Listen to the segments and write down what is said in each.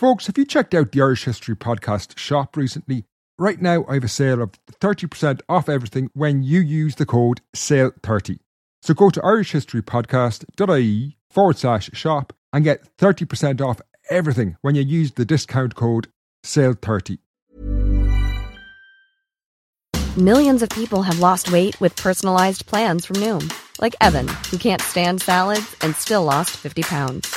Folks, have you checked out the Irish History Podcast shop recently? Right now, I have a sale of 30% off everything when you use the code SALE30. So go to irishhistorypodcast.ie forward slash shop and get 30% off everything when you use the discount code SALE30. Millions of people have lost weight with personalized plans from Noom, like Evan, who can't stand salads and still lost 50 pounds.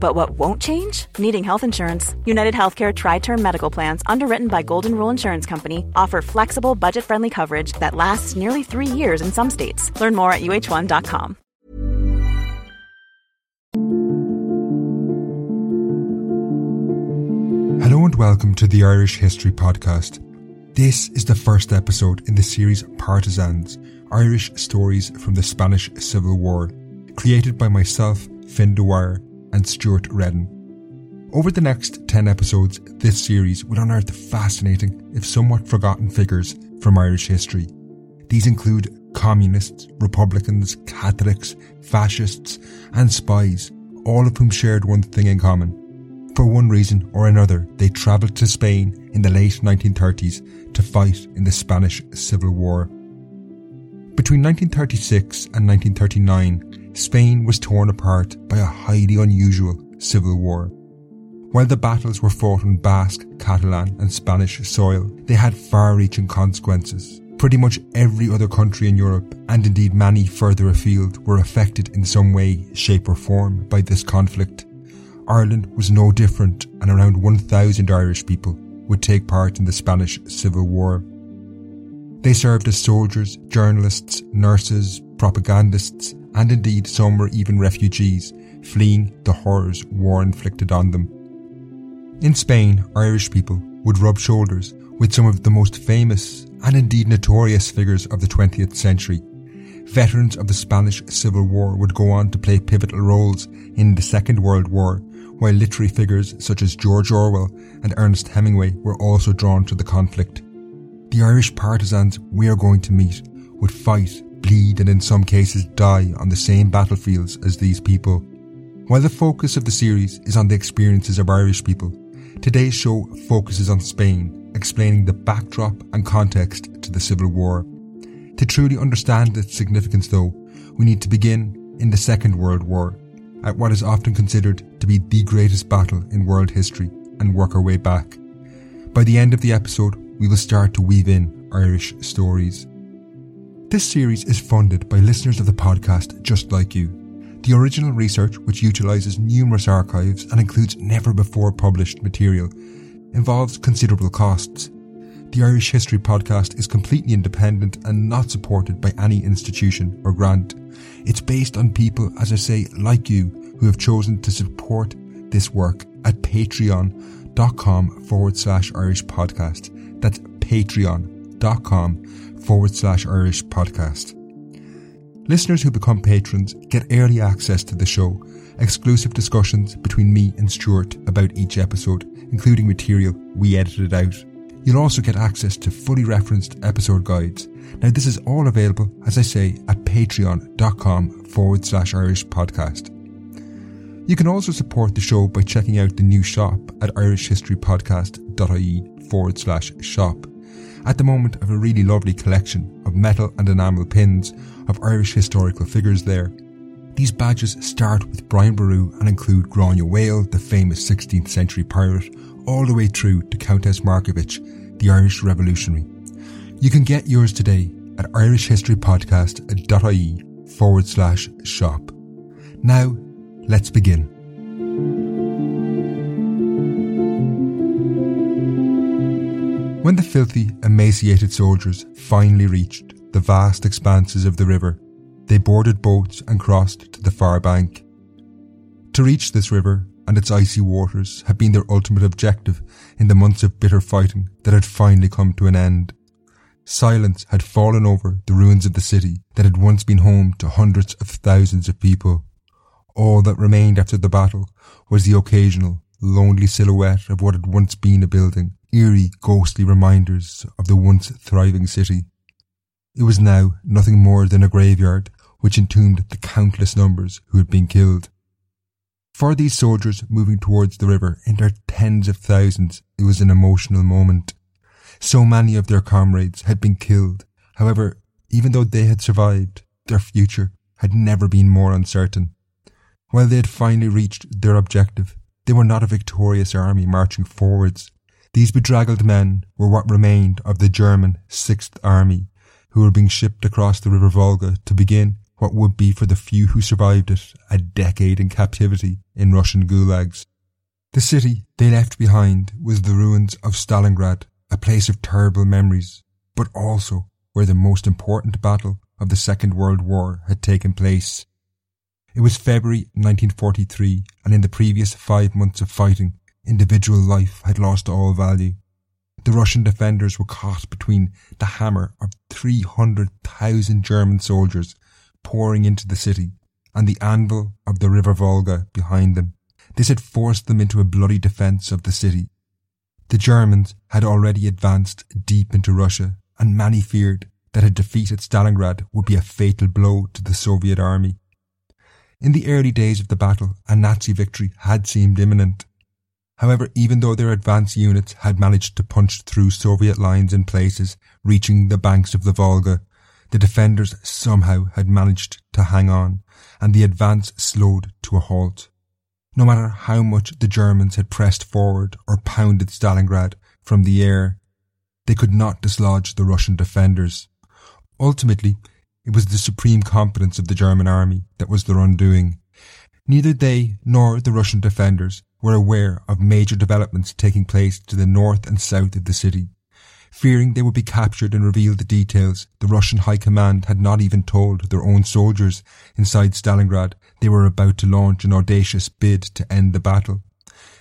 But what won't change? Needing health insurance. United Healthcare Tri Term Medical Plans, underwritten by Golden Rule Insurance Company, offer flexible, budget friendly coverage that lasts nearly three years in some states. Learn more at uh1.com. Hello and welcome to the Irish History Podcast. This is the first episode in the series Partisans Irish Stories from the Spanish Civil War, created by myself, Fin Dwyer, and Stuart Redden. Over the next 10 episodes, this series will unearth fascinating, if somewhat forgotten figures from Irish history. These include communists, republicans, Catholics, fascists, and spies, all of whom shared one thing in common for one reason or another, they travelled to Spain in the late 1930s to fight in the Spanish Civil War. Between 1936 and 1939, Spain was torn apart by a highly unusual civil war. While the battles were fought on Basque, Catalan, and Spanish soil, they had far reaching consequences. Pretty much every other country in Europe, and indeed many further afield, were affected in some way, shape, or form by this conflict. Ireland was no different, and around 1,000 Irish people would take part in the Spanish Civil War. They served as soldiers, journalists, nurses, propagandists, and indeed some were even refugees, fleeing the horrors war inflicted on them. In Spain, Irish people would rub shoulders with some of the most famous and indeed notorious figures of the 20th century. Veterans of the Spanish Civil War would go on to play pivotal roles in the Second World War while literary figures such as George Orwell and Ernest Hemingway were also drawn to the conflict. The Irish partisans we are going to meet would fight, bleed, and in some cases die on the same battlefields as these people. While the focus of the series is on the experiences of Irish people, today's show focuses on Spain, explaining the backdrop and context to the Civil War. To truly understand its significance, though, we need to begin in the Second World War, at what is often considered to be the greatest battle in world history and work our way back. By the end of the episode, we will start to weave in Irish stories. This series is funded by listeners of the podcast just like you. The original research, which utilises numerous archives and includes never before published material, involves considerable costs. The Irish History Podcast is completely independent and not supported by any institution or grant. It's based on people, as I say, like you, who have chosen to support this work at patreon.com forward slash Irish podcast. That's patreon.com forward slash Irish podcast. Listeners who become patrons get early access to the show, exclusive discussions between me and Stuart about each episode, including material we edited out. You'll also get access to fully referenced episode guides. Now, this is all available, as I say, at patreon.com forward slash Irish podcast. You can also support the show by checking out the new shop at irishhistorypodcast.ie forward slash shop. At the moment, I have a really lovely collection of metal and enamel pins of Irish historical figures there. These badges start with Brian Boru and include Granuaile, the famous 16th century pirate, all the way through to Countess Markievicz, the Irish revolutionary. You can get yours today at irishhistorypodcast.ie forward slash shop. Now, let's begin. When the filthy, emaciated soldiers finally reached the vast expanses of the river, they boarded boats and crossed to the far bank. To reach this river and its icy waters had been their ultimate objective in the months of bitter fighting that had finally come to an end. silence had fallen over the ruins of the city that had once been home to hundreds of thousands of people. All that remained after the battle was the occasional, lonely silhouette of what had once been a building, eerie, ghostly reminders of the once thriving city. It was now nothing more than a graveyard which entombed the countless numbers who had been killed. For these soldiers moving towards the river in their tens of thousands, it was an emotional moment. So many of their comrades had been killed. However, even though they had survived, their future had never been more uncertain. While they had finally reached their objective, they were not a victorious army marching forwards. These bedraggled men were what remained of the German Sixth Army, who were being shipped across the River Volga to begin what would be for the few who survived it a decade in captivity in Russian gulags. The city they left behind was the ruins of Stalingrad, a place of terrible memories, but also where the most important battle of the Second World War had taken place. It was February 1943, and in the previous five months of fighting, individual life had lost all value. The Russian defenders were caught between the hammer of 300,000 German soldiers pouring into the city and the anvil of the River Volga behind them. This had forced them into a bloody defence of the city. The Germans had already advanced deep into Russia, and many feared that a defeat at Stalingrad would be a fatal blow to the Soviet army. In the early days of the battle, a Nazi victory had seemed imminent. However, even though their advance units had managed to punch through Soviet lines in places, reaching the banks of the Volga, the defenders somehow had managed to hang on, and the advance slowed to a halt. No matter how much the Germans had pressed forward or pounded Stalingrad from the air, they could not dislodge the Russian defenders. Ultimately, it was the supreme competence of the German army that was their undoing. Neither they nor the Russian defenders were aware of major developments taking place to the north and south of the city. Fearing they would be captured and reveal the details, the Russian High Command had not even told their own soldiers inside Stalingrad they were about to launch an audacious bid to end the battle.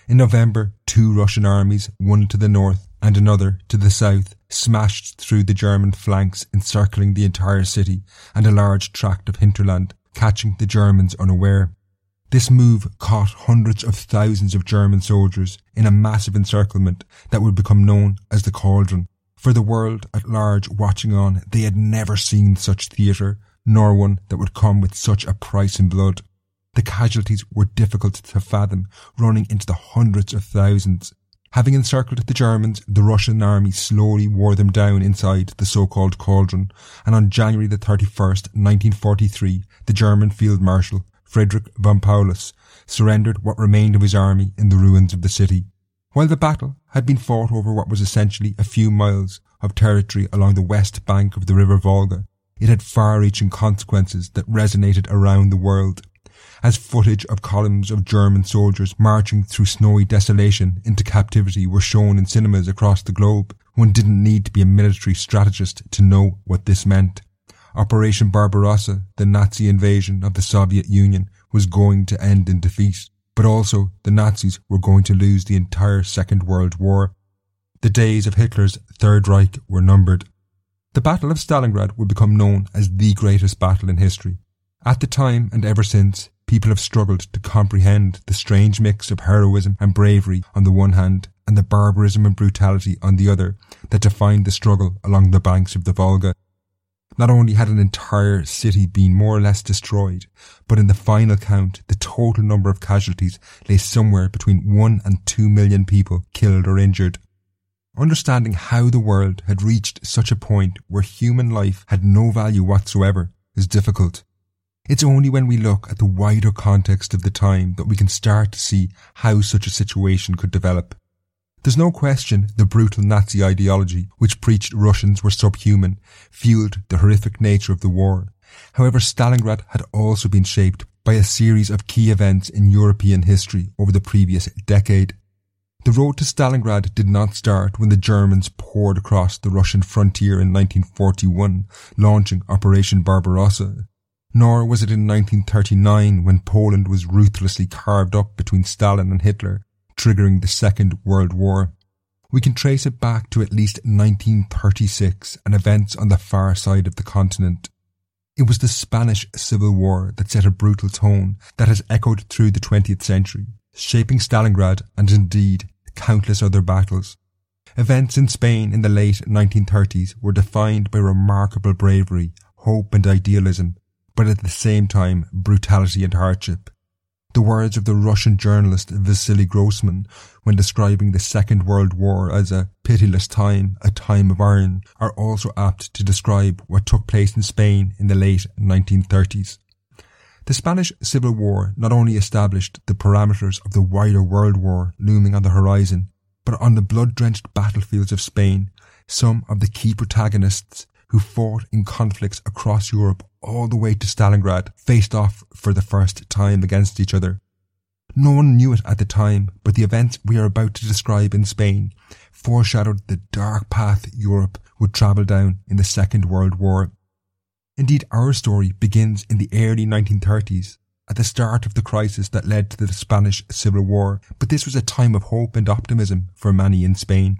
In November, two Russian armies, one to the north and another to the south, smashed through the German flanks, encircling the entire city and a large tract of hinterland, catching the Germans unaware. This move caught hundreds of thousands of German soldiers in a massive encirclement that would become known as the Cauldron. For the world at large watching on, they had never seen such theatre, nor one that would come with such a price in blood. The casualties were difficult to fathom, running into the hundreds of thousands. Having encircled the Germans, the Russian army slowly wore them down inside the so-called cauldron, and on January the 31st, 1943, the German Field Marshal, Friedrich von Paulus, surrendered what remained of his army in the ruins of the city. While the battle had been fought over what was essentially a few miles of territory along the west bank of the River Volga, it had far-reaching consequences that resonated around the world. As footage of columns of German soldiers marching through snowy desolation into captivity were shown in cinemas across the globe, one didn't need to be a military strategist to know what this meant. Operation Barbarossa, the Nazi invasion of the Soviet Union, was going to end in defeat but also the Nazis were going to lose the entire Second World War. The days of Hitler's Third Reich were numbered. The Battle of Stalingrad would become known as the greatest battle in history. At the time and ever since, people have struggled to comprehend the strange mix of heroism and bravery on the one hand and the barbarism and brutality on the other that defined the struggle along the banks of the Volga. Not only had an entire city been more or less destroyed, but in the final count, the total number of casualties lay somewhere between one and two million people killed or injured. Understanding how the world had reached such a point where human life had no value whatsoever is difficult. It's only when we look at the wider context of the time that we can start to see how such a situation could develop. There's no question the brutal Nazi ideology, which preached Russians were subhuman, fueled the horrific nature of the war. However, Stalingrad had also been shaped by a series of key events in European history over the previous decade. The road to Stalingrad did not start when the Germans poured across the Russian frontier in 1941, launching Operation Barbarossa. Nor was it in 1939 when Poland was ruthlessly carved up between Stalin and Hitler triggering the Second World War. we can trace it back to at least 1936 and events on the far side of the continent. It was the Spanish Civil War that set a brutal tone that has echoed through the 20th century, shaping Stalingrad and indeed countless other battles. Events in Spain in the late 1930s were defined by remarkable bravery, hope and idealism, but at the same time brutality and hardship. The words of the Russian journalist Vasily Grossman when describing the Second World War as a pitiless time, a time of iron, are also apt to describe what took place in Spain in the late 1930s. The Spanish Civil War not only established the parameters of the wider World War looming on the horizon, but on the blood-drenched battlefields of Spain, some of the key protagonists who fought in conflicts across Europe all the way to Stalingrad faced off for the first time against each other. No one knew it at the time, but the events we are about to describe in Spain foreshadowed the dark path Europe would travel down in the Second World War. Indeed, our story begins in the early 1930s, at the start of the crisis that led to the Spanish Civil War, but this was a time of hope and optimism for many in Spain.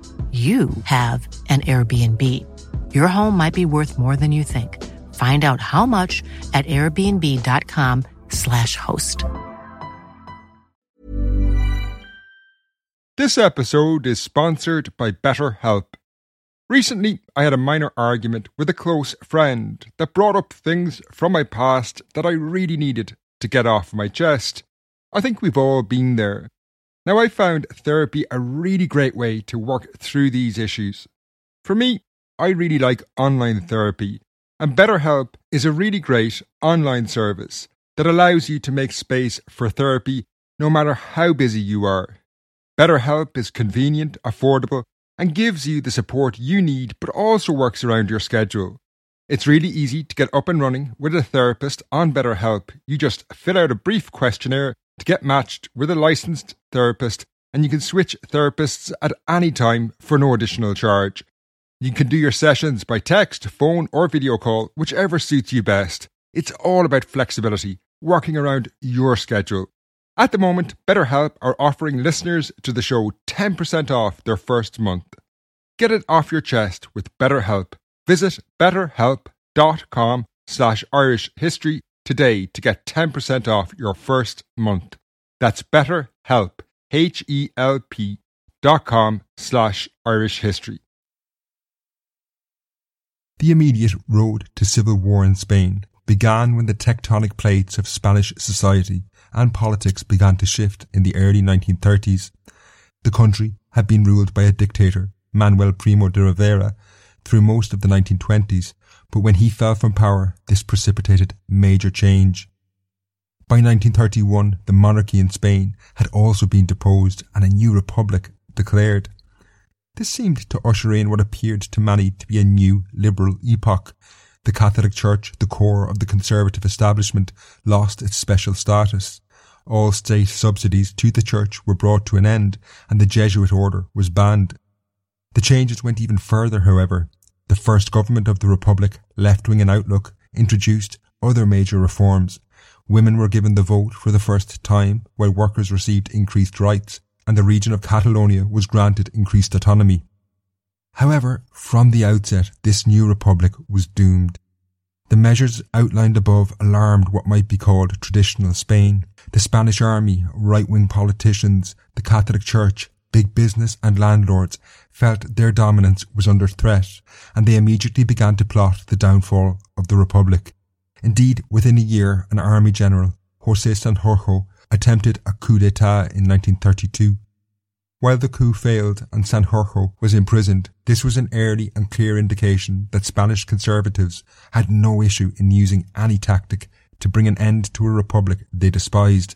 you have an Airbnb. Your home might be worth more than you think. Find out how much at airbnb.com/slash host. This episode is sponsored by BetterHelp. Recently, I had a minor argument with a close friend that brought up things from my past that I really needed to get off my chest. I think we've all been there. Now, I found therapy a really great way to work through these issues. For me, I really like online therapy, and BetterHelp is a really great online service that allows you to make space for therapy no matter how busy you are. BetterHelp is convenient, affordable, and gives you the support you need, but also works around your schedule. It's really easy to get up and running with a therapist on BetterHelp. You just fill out a brief questionnaire to get matched with a licensed therapist, and you can switch therapists at any time for no additional charge. You can do your sessions by text, phone, or video call, whichever suits you best. It's all about flexibility, working around your schedule. At the moment, BetterHelp are offering listeners to the show 10% off their first month. Get it off your chest with BetterHelp. Visit betterhelp.com slash Irish history today to get 10% off your first month. That's BetterHelp, H-E-L-P dot com slash Irish history. The immediate road to civil war in Spain began when the tectonic plates of Spanish society and politics began to shift in the early 1930s. The country had been ruled by a dictator, Manuel Primo de Rivera, through most of the 1920s, but when he fell from power, this precipitated major change. By 1931, the monarchy in Spain had also been deposed and a new republic declared. This seemed to usher in what appeared to many to be a new liberal epoch. The Catholic Church, the core of the conservative establishment, lost its special status. All state subsidies to the church were brought to an end and the Jesuit order was banned. The changes went even further, however. The first government of the Republic, left-wing in outlook, introduced other major reforms. Women were given the vote for the first time, while workers received increased rights, and the region of Catalonia was granted increased autonomy. However, from the outset, this new republic was doomed. The measures outlined above alarmed what might be called traditional Spain. The Spanish army, right-wing politicians, the Catholic Church, big business and landlords felt their dominance was under threat and they immediately began to plot the downfall of the Republic. Indeed, within a year, an army general, José Sanjurjo, attempted a coup d'etat in 1932. While the coup failed and Sanjurjo was imprisoned, this was an early and clear indication that Spanish conservatives had no issue in using any tactic to bring an end to a republic they despised.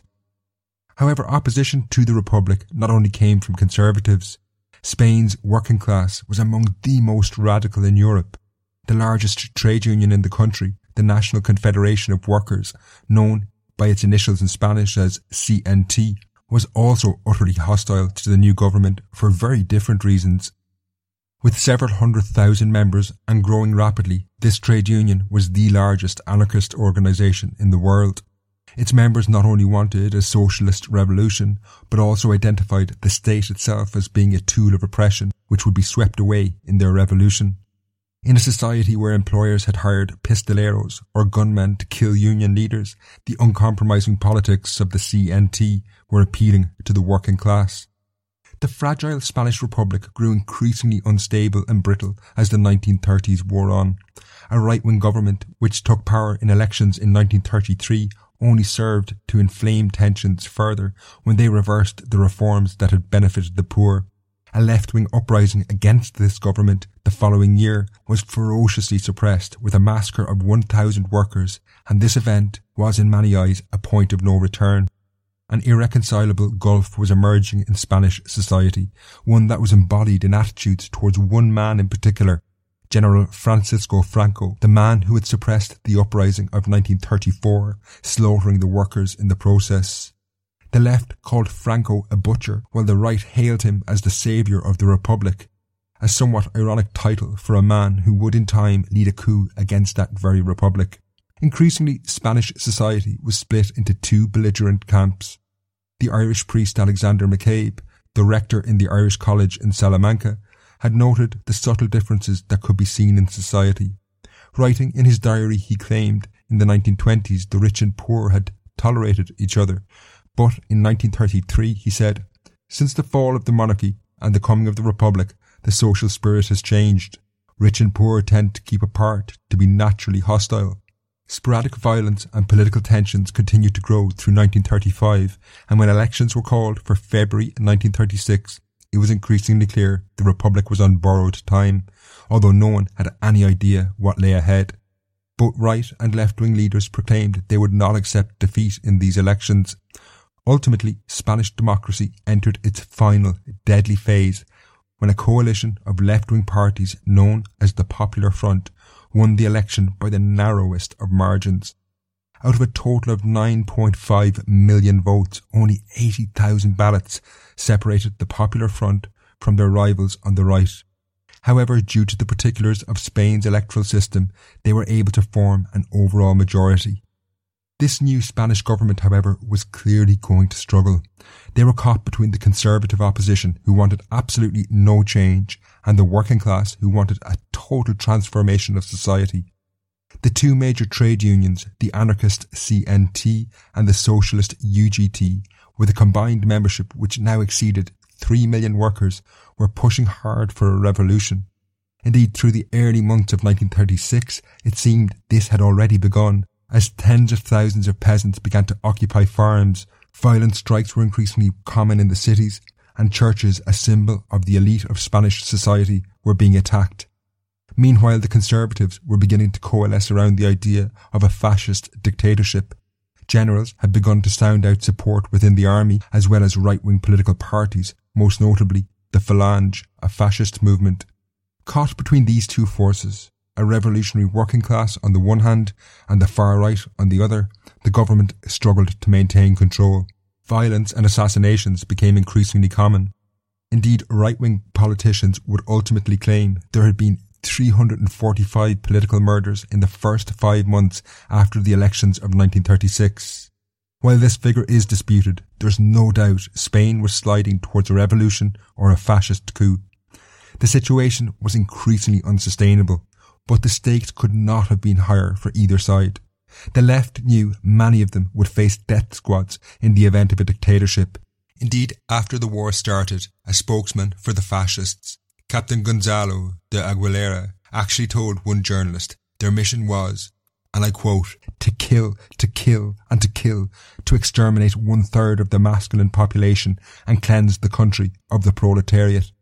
However, opposition to the republic not only came from conservatives, Spain's working class was among the most radical in Europe. The largest trade union in the country, the National Confederation of Workers, known by its initials in Spanish as CNT, was also utterly hostile to the new government for very different reasons. With several hundred thousand members and growing rapidly, this trade union was the largest anarchist organisation in the world. Its members not only wanted a socialist revolution, but also identified the state itself as being a tool of oppression which would be swept away in their revolution. In a society where employers had hired pistoleros or gunmen to kill union leaders, the uncompromising politics of the CNT were appealing to the working class. The fragile Spanish Republic grew increasingly unstable and brittle as the 1930s wore on. A right-wing government, which took power in elections in 1933, only served to inflame tensions further when they reversed the reforms that had benefited the poor. A left-wing uprising against this government the following year was ferociously suppressed with a massacre of 1,000 workers and this event was in many eyes a point of no return. An irreconcilable gulf was emerging in Spanish society, one that was embodied in attitudes towards one man in particular, General Francisco Franco, the man who had suppressed the uprising of 1934, slaughtering the workers in the process. The left called Franco a butcher, while the right hailed him as the saviour of the Republic, a somewhat ironic title for a man who would in time lead a coup against that very Republic. Increasingly, Spanish society was split into two belligerent camps. The Irish priest Alexander McCabe, the rector in the Irish College in Salamanca, had noted the subtle differences that could be seen in society. Writing in his diary, he claimed in the 1920s the rich and poor had tolerated each other, but in 1933 he said, Since the fall of the monarchy and the coming of the republic, the social spirit has changed. Rich and poor tend to keep apart, to be naturally hostile. Sporadic violence and political tensions continued to grow through 1935, and when elections were called for February 1936, it was increasingly clear the Republic was on borrowed time, although no one had any idea what lay ahead. Both right and left-wing leaders proclaimed they would not accept defeat in these elections, Ultimately, Spanish democracy entered its final deadly phase when a coalition of left-wing parties known as the Popular Front won the election by the narrowest of margins. Out of a total of 9.5 million votes, only 80,000 ballots separated the Popular Front from their rivals on the right. However, due to the particulars of Spain's electoral system, they were able to form an overall majority. This new Spanish government, however, was clearly going to struggle. They were caught between the conservative opposition who wanted absolutely no change and the working class who wanted a total transformation of society. The two major trade unions, the anarchist CNT and the socialist UGT, with a combined membership which now exceeded 3 million workers, were pushing hard for a revolution. Indeed, through the early months of 1936, it seemed this had already begun as tens of thousands of peasants began to occupy farms, violent strikes were increasingly common in the cities, and churches, a symbol of the elite of Spanish society, were being attacked. Meanwhile, the conservatives were beginning to coalesce around the idea of a fascist dictatorship. Generals had begun to sound out support within the army as well as right-wing political parties, most notably the Falange, a fascist movement. Caught between these two forces, a revolutionary working class on the one hand and the far right on the other, the government struggled to maintain control. Violence and assassinations became increasingly common. Indeed, right-wing politicians would ultimately claim there had been 345 political murders in the first five months after the elections of 1936. While this figure is disputed, there's no doubt Spain was sliding towards a revolution or a fascist coup. The situation was increasingly unsustainable but the stakes could not have been higher for either side. The left knew many of them would face death squads in the event of a dictatorship. Indeed, after the war started, a spokesman for the fascists, Captain Gonzalo de Aguilera, actually told one journalist their mission was, and I quote, to kill, to kill, and to kill, to exterminate one third of the masculine population and cleanse the country of the proletariat.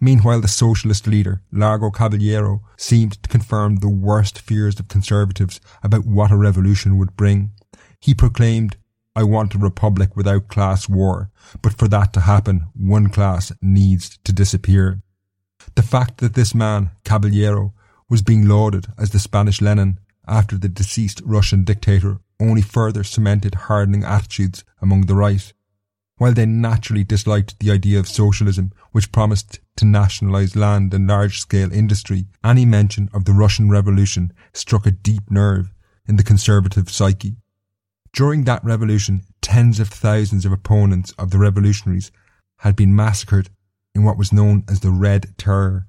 Meanwhile, the socialist leader, Largo Caballero, seemed to confirm the worst fears of conservatives about what a revolution would bring. He proclaimed, I want a republic without class war, but for that to happen, one class needs to disappear. The fact that this man, Caballero, was being lauded as the Spanish Lenin after the deceased Russian dictator only further cemented hardening attitudes among the right. While they naturally disliked the idea of socialism, which promised to nationalise land and large scale industry, any mention of the Russian Revolution struck a deep nerve in the conservative psyche. During that revolution, tens of thousands of opponents of the revolutionaries had been massacred in what was known as the Red Terror.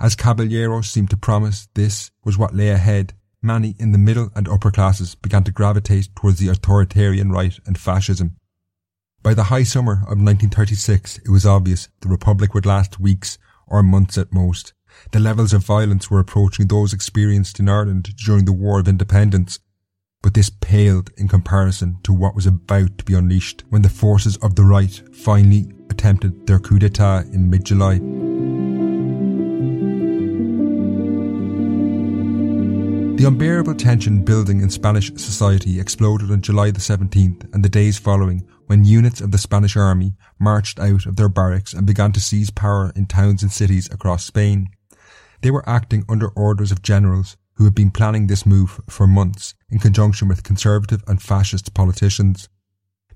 As Caballero seemed to promise, this was what lay ahead. Many in the middle and upper classes began to gravitate towards the authoritarian right and fascism. By the high summer of 1936, it was obvious the Republic would last weeks or months at most. The levels of violence were approaching those experienced in Ireland during the War of Independence, but this paled in comparison to what was about to be unleashed when the forces of the right finally attempted their coup d'etat in mid-July. The unbearable tension building in Spanish society exploded on July the 17th and the days following when units of the Spanish army marched out of their barracks and began to seize power in towns and cities across Spain. They were acting under orders of generals who had been planning this move for months in conjunction with conservative and fascist politicians.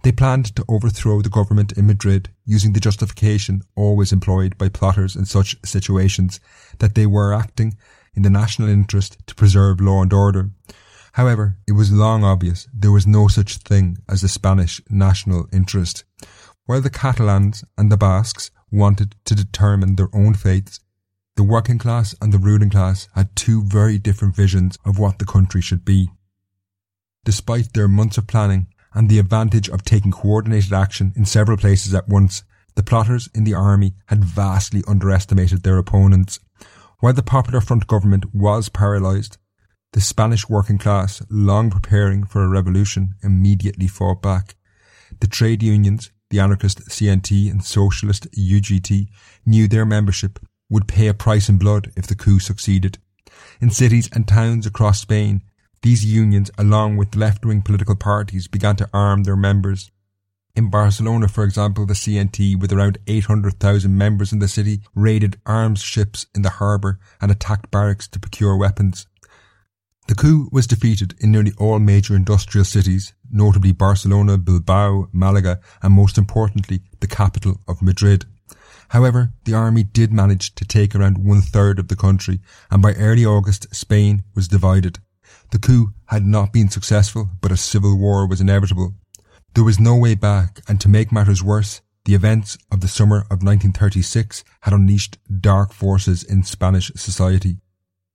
They planned to overthrow the government in Madrid using the justification always employed by plotters in such situations that they were acting in the national interest to preserve law and order However, it was long obvious there was no such thing as a Spanish national interest. While the Catalans and the Basques wanted to determine their own fates, the working class and the ruling class had two very different visions of what the country should be. Despite their months of planning and the advantage of taking coordinated action in several places at once, the plotters in the army had vastly underestimated their opponents. While the Popular Front government was paralysed, the Spanish working class, long preparing for a revolution, immediately fought back. The trade unions, the anarchist CNT and socialist UGT, knew their membership would pay a price in blood if the coup succeeded. In cities and towns across Spain, these unions, along with left-wing political parties, began to arm their members. In Barcelona, for example, the CNT, with around 800,000 members in the city, raided arms ships in the harbour and attacked barracks to procure weapons. The coup was defeated in nearly all major industrial cities, notably Barcelona, Bilbao, Malaga, and most importantly, the capital of Madrid. However, the army did manage to take around one third of the country, and by early August, Spain was divided. The coup had not been successful, but a civil war was inevitable. There was no way back, and to make matters worse, the events of the summer of 1936 had unleashed dark forces in Spanish society.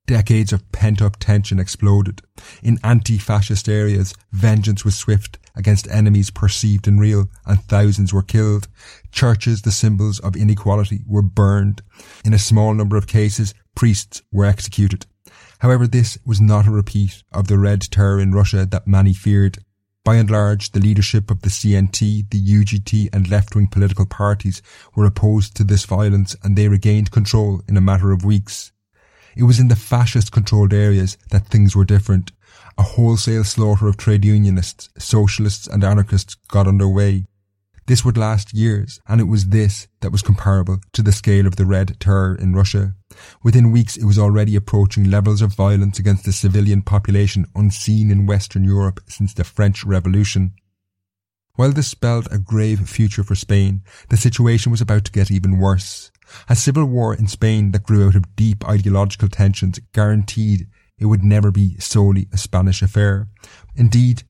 Decades of pent-up tension exploded. In anti-fascist areas, vengeance was swift against enemies perceived and real, and thousands were killed. Churches, the symbols of inequality, were burned. In a small number of cases, priests were executed. However, this was not a repeat of the Red Terror in Russia that many feared. By and large, the leadership of the CNT, the UGT and left-wing political parties were opposed to this violence and they regained control in a matter of weeks. It was in the fascist controlled areas that things were different. A wholesale slaughter of trade unionists, socialists and anarchists got underway. This would last years, and it was this that was comparable to the scale of the Red Terror in Russia. Within weeks, it was already approaching levels of violence against the civilian population unseen in Western Europe since the French Revolution. While this spelled a grave future for Spain, the situation was about to get even worse. A civil war in Spain that grew out of deep ideological tensions guaranteed it would never be solely a Spanish affair. Indeed,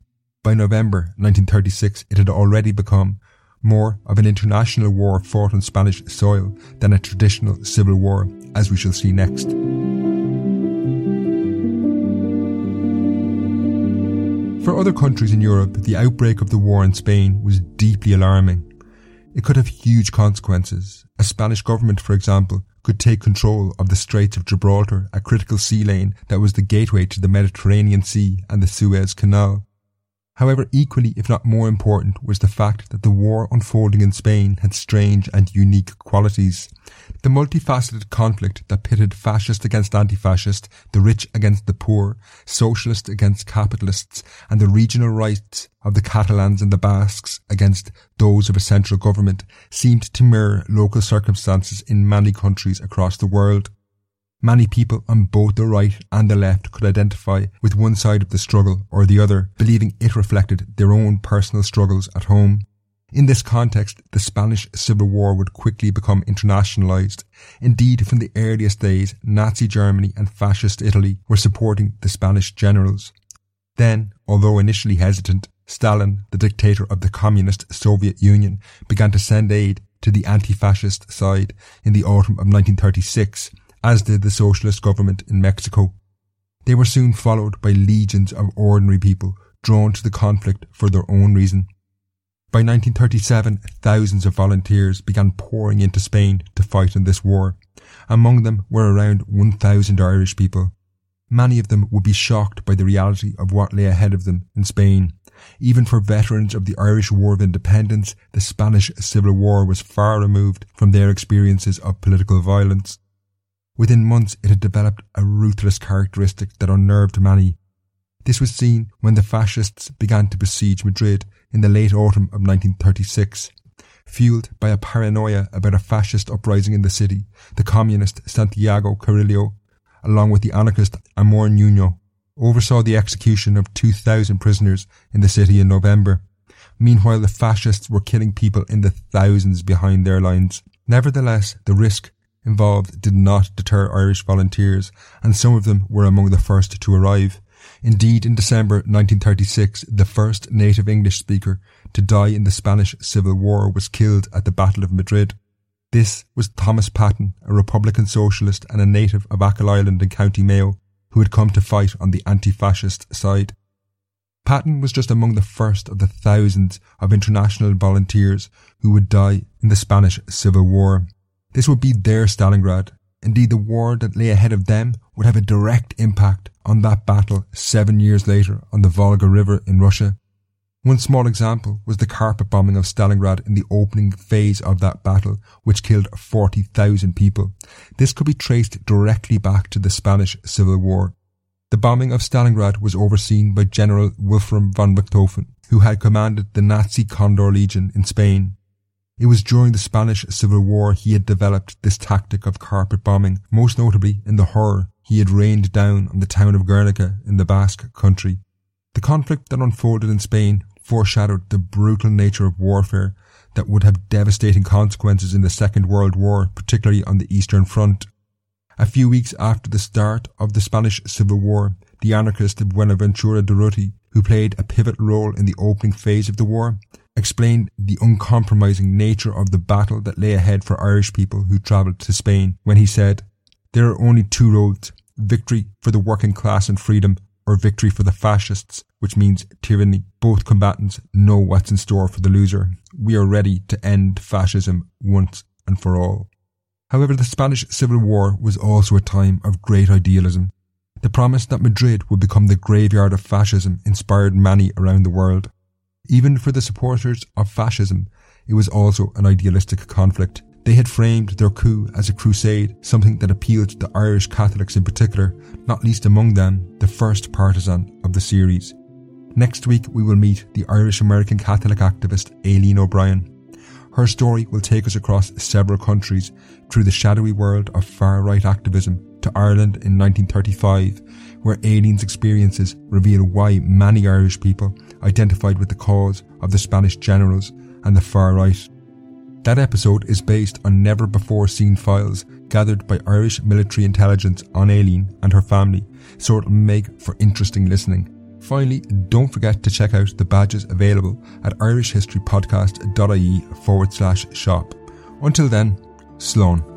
by November 1936, it had already become more of an international war fought on Spanish soil than a traditional civil war, as we shall see next. For other countries in Europe, the outbreak of the war in Spain was deeply alarming. It could have huge consequences. A Spanish government, for example, could take control of the Straits of Gibraltar, a critical sea lane that was the gateway to the Mediterranean Sea and the Suez Canal. However, equally, if not more important, was the fact that the war unfolding in Spain had strange and unique qualities. The multifaceted conflict that pitted fascist against anti-fascist, the rich against the poor, socialist against capitalists, and the regional rights of the Catalans and the Basques against those of a central government seemed to mirror local circumstances in many countries across the world. Many people on both the right and the left could identify with one side of the struggle or the other, believing it reflected their own personal struggles at home. In this context, the Spanish Civil War would quickly become internationalized. Indeed, from the earliest days, Nazi Germany and Fascist Italy were supporting the Spanish generals. Then, although initially hesitant, Stalin, the dictator of the communist Soviet Union, began to send aid to the anti-fascist side in the autumn of 1936 as did the socialist government in Mexico. They were soon followed by legions of ordinary people drawn to the conflict for their own reason. By 1937, thousands of volunteers began pouring into Spain to fight in this war. Among them were around 1,000 Irish people. Many of them would be shocked by the reality of what lay ahead of them in Spain. Even for veterans of the Irish War of Independence, the Spanish Civil War was far removed from their experiences of political violence. Within months, it had developed a ruthless characteristic that unnerved many. This was seen when the fascists began to besiege Madrid in the late autumn of 1936. Fueled by a paranoia about a fascist uprising in the city, the communist Santiago Carrillo, along with the anarchist Amor Nuno, oversaw the execution of 2,000 prisoners in the city in November. Meanwhile, the fascists were killing people in the thousands behind their lines. Nevertheless, the risk involved did not deter Irish volunteers, and some of them were among the first to arrive. Indeed, in December 1936, the first native English speaker to die in the Spanish Civil War was killed at the Battle of Madrid. This was Thomas Patton, a Republican socialist and a native of Achill Island in County Mayo, who had come to fight on the anti-fascist side. Patton was just among the first of the thousands of international volunteers who would die in the Spanish Civil War. This would be their Stalingrad. Indeed, the war that lay ahead of them would have a direct impact on that battle seven years later on the Volga River in Russia. One small example was the carpet bombing of Stalingrad in the opening phase of that battle, which killed 40,000 people. This could be traced directly back to the Spanish Civil War. The bombing of Stalingrad was overseen by General Wolfram von Richthofen, who had commanded the Nazi Condor Legion in Spain. It was during the Spanish Civil War he had developed this tactic of carpet bombing, most notably in the horror he had rained down on the town of Guernica in the Basque country. The conflict that unfolded in Spain foreshadowed the brutal nature of warfare that would have devastating consequences in the Second World War, particularly on the Eastern Front. A few weeks after the start of the Spanish Civil War, the anarchist Buenaventura Durruti, who played a pivotal role in the opening phase of the war, explained the uncompromising nature of the battle that lay ahead for Irish people who travelled to Spain when he said, There are only two roads, victory for the working class and freedom, or victory for the fascists, which means tyranny. Both combatants know what's in store for the loser. We are ready to end fascism once and for all. However, the Spanish Civil War was also a time of great idealism. The promise that Madrid would become the graveyard of fascism inspired many around the world. Even for the supporters of fascism, it was also an idealistic conflict. They had framed their coup as a crusade, something that appealed to the Irish Catholics in particular, not least among them the first partisan of the series. Next week, we will meet the Irish American Catholic activist Aileen O'Brien. Her story will take us across several countries through the shadowy world of far right activism to Ireland in 1935, where Aileen's experiences reveal why many Irish people identified with the cause of the Spanish generals and the far right. That episode is based on never before seen files gathered by Irish military intelligence on Aileen and her family, so it'll make for interesting listening. Finally, don't forget to check out the badges available at irishhistorypodcast.ie forward slash shop. Until then, Slán.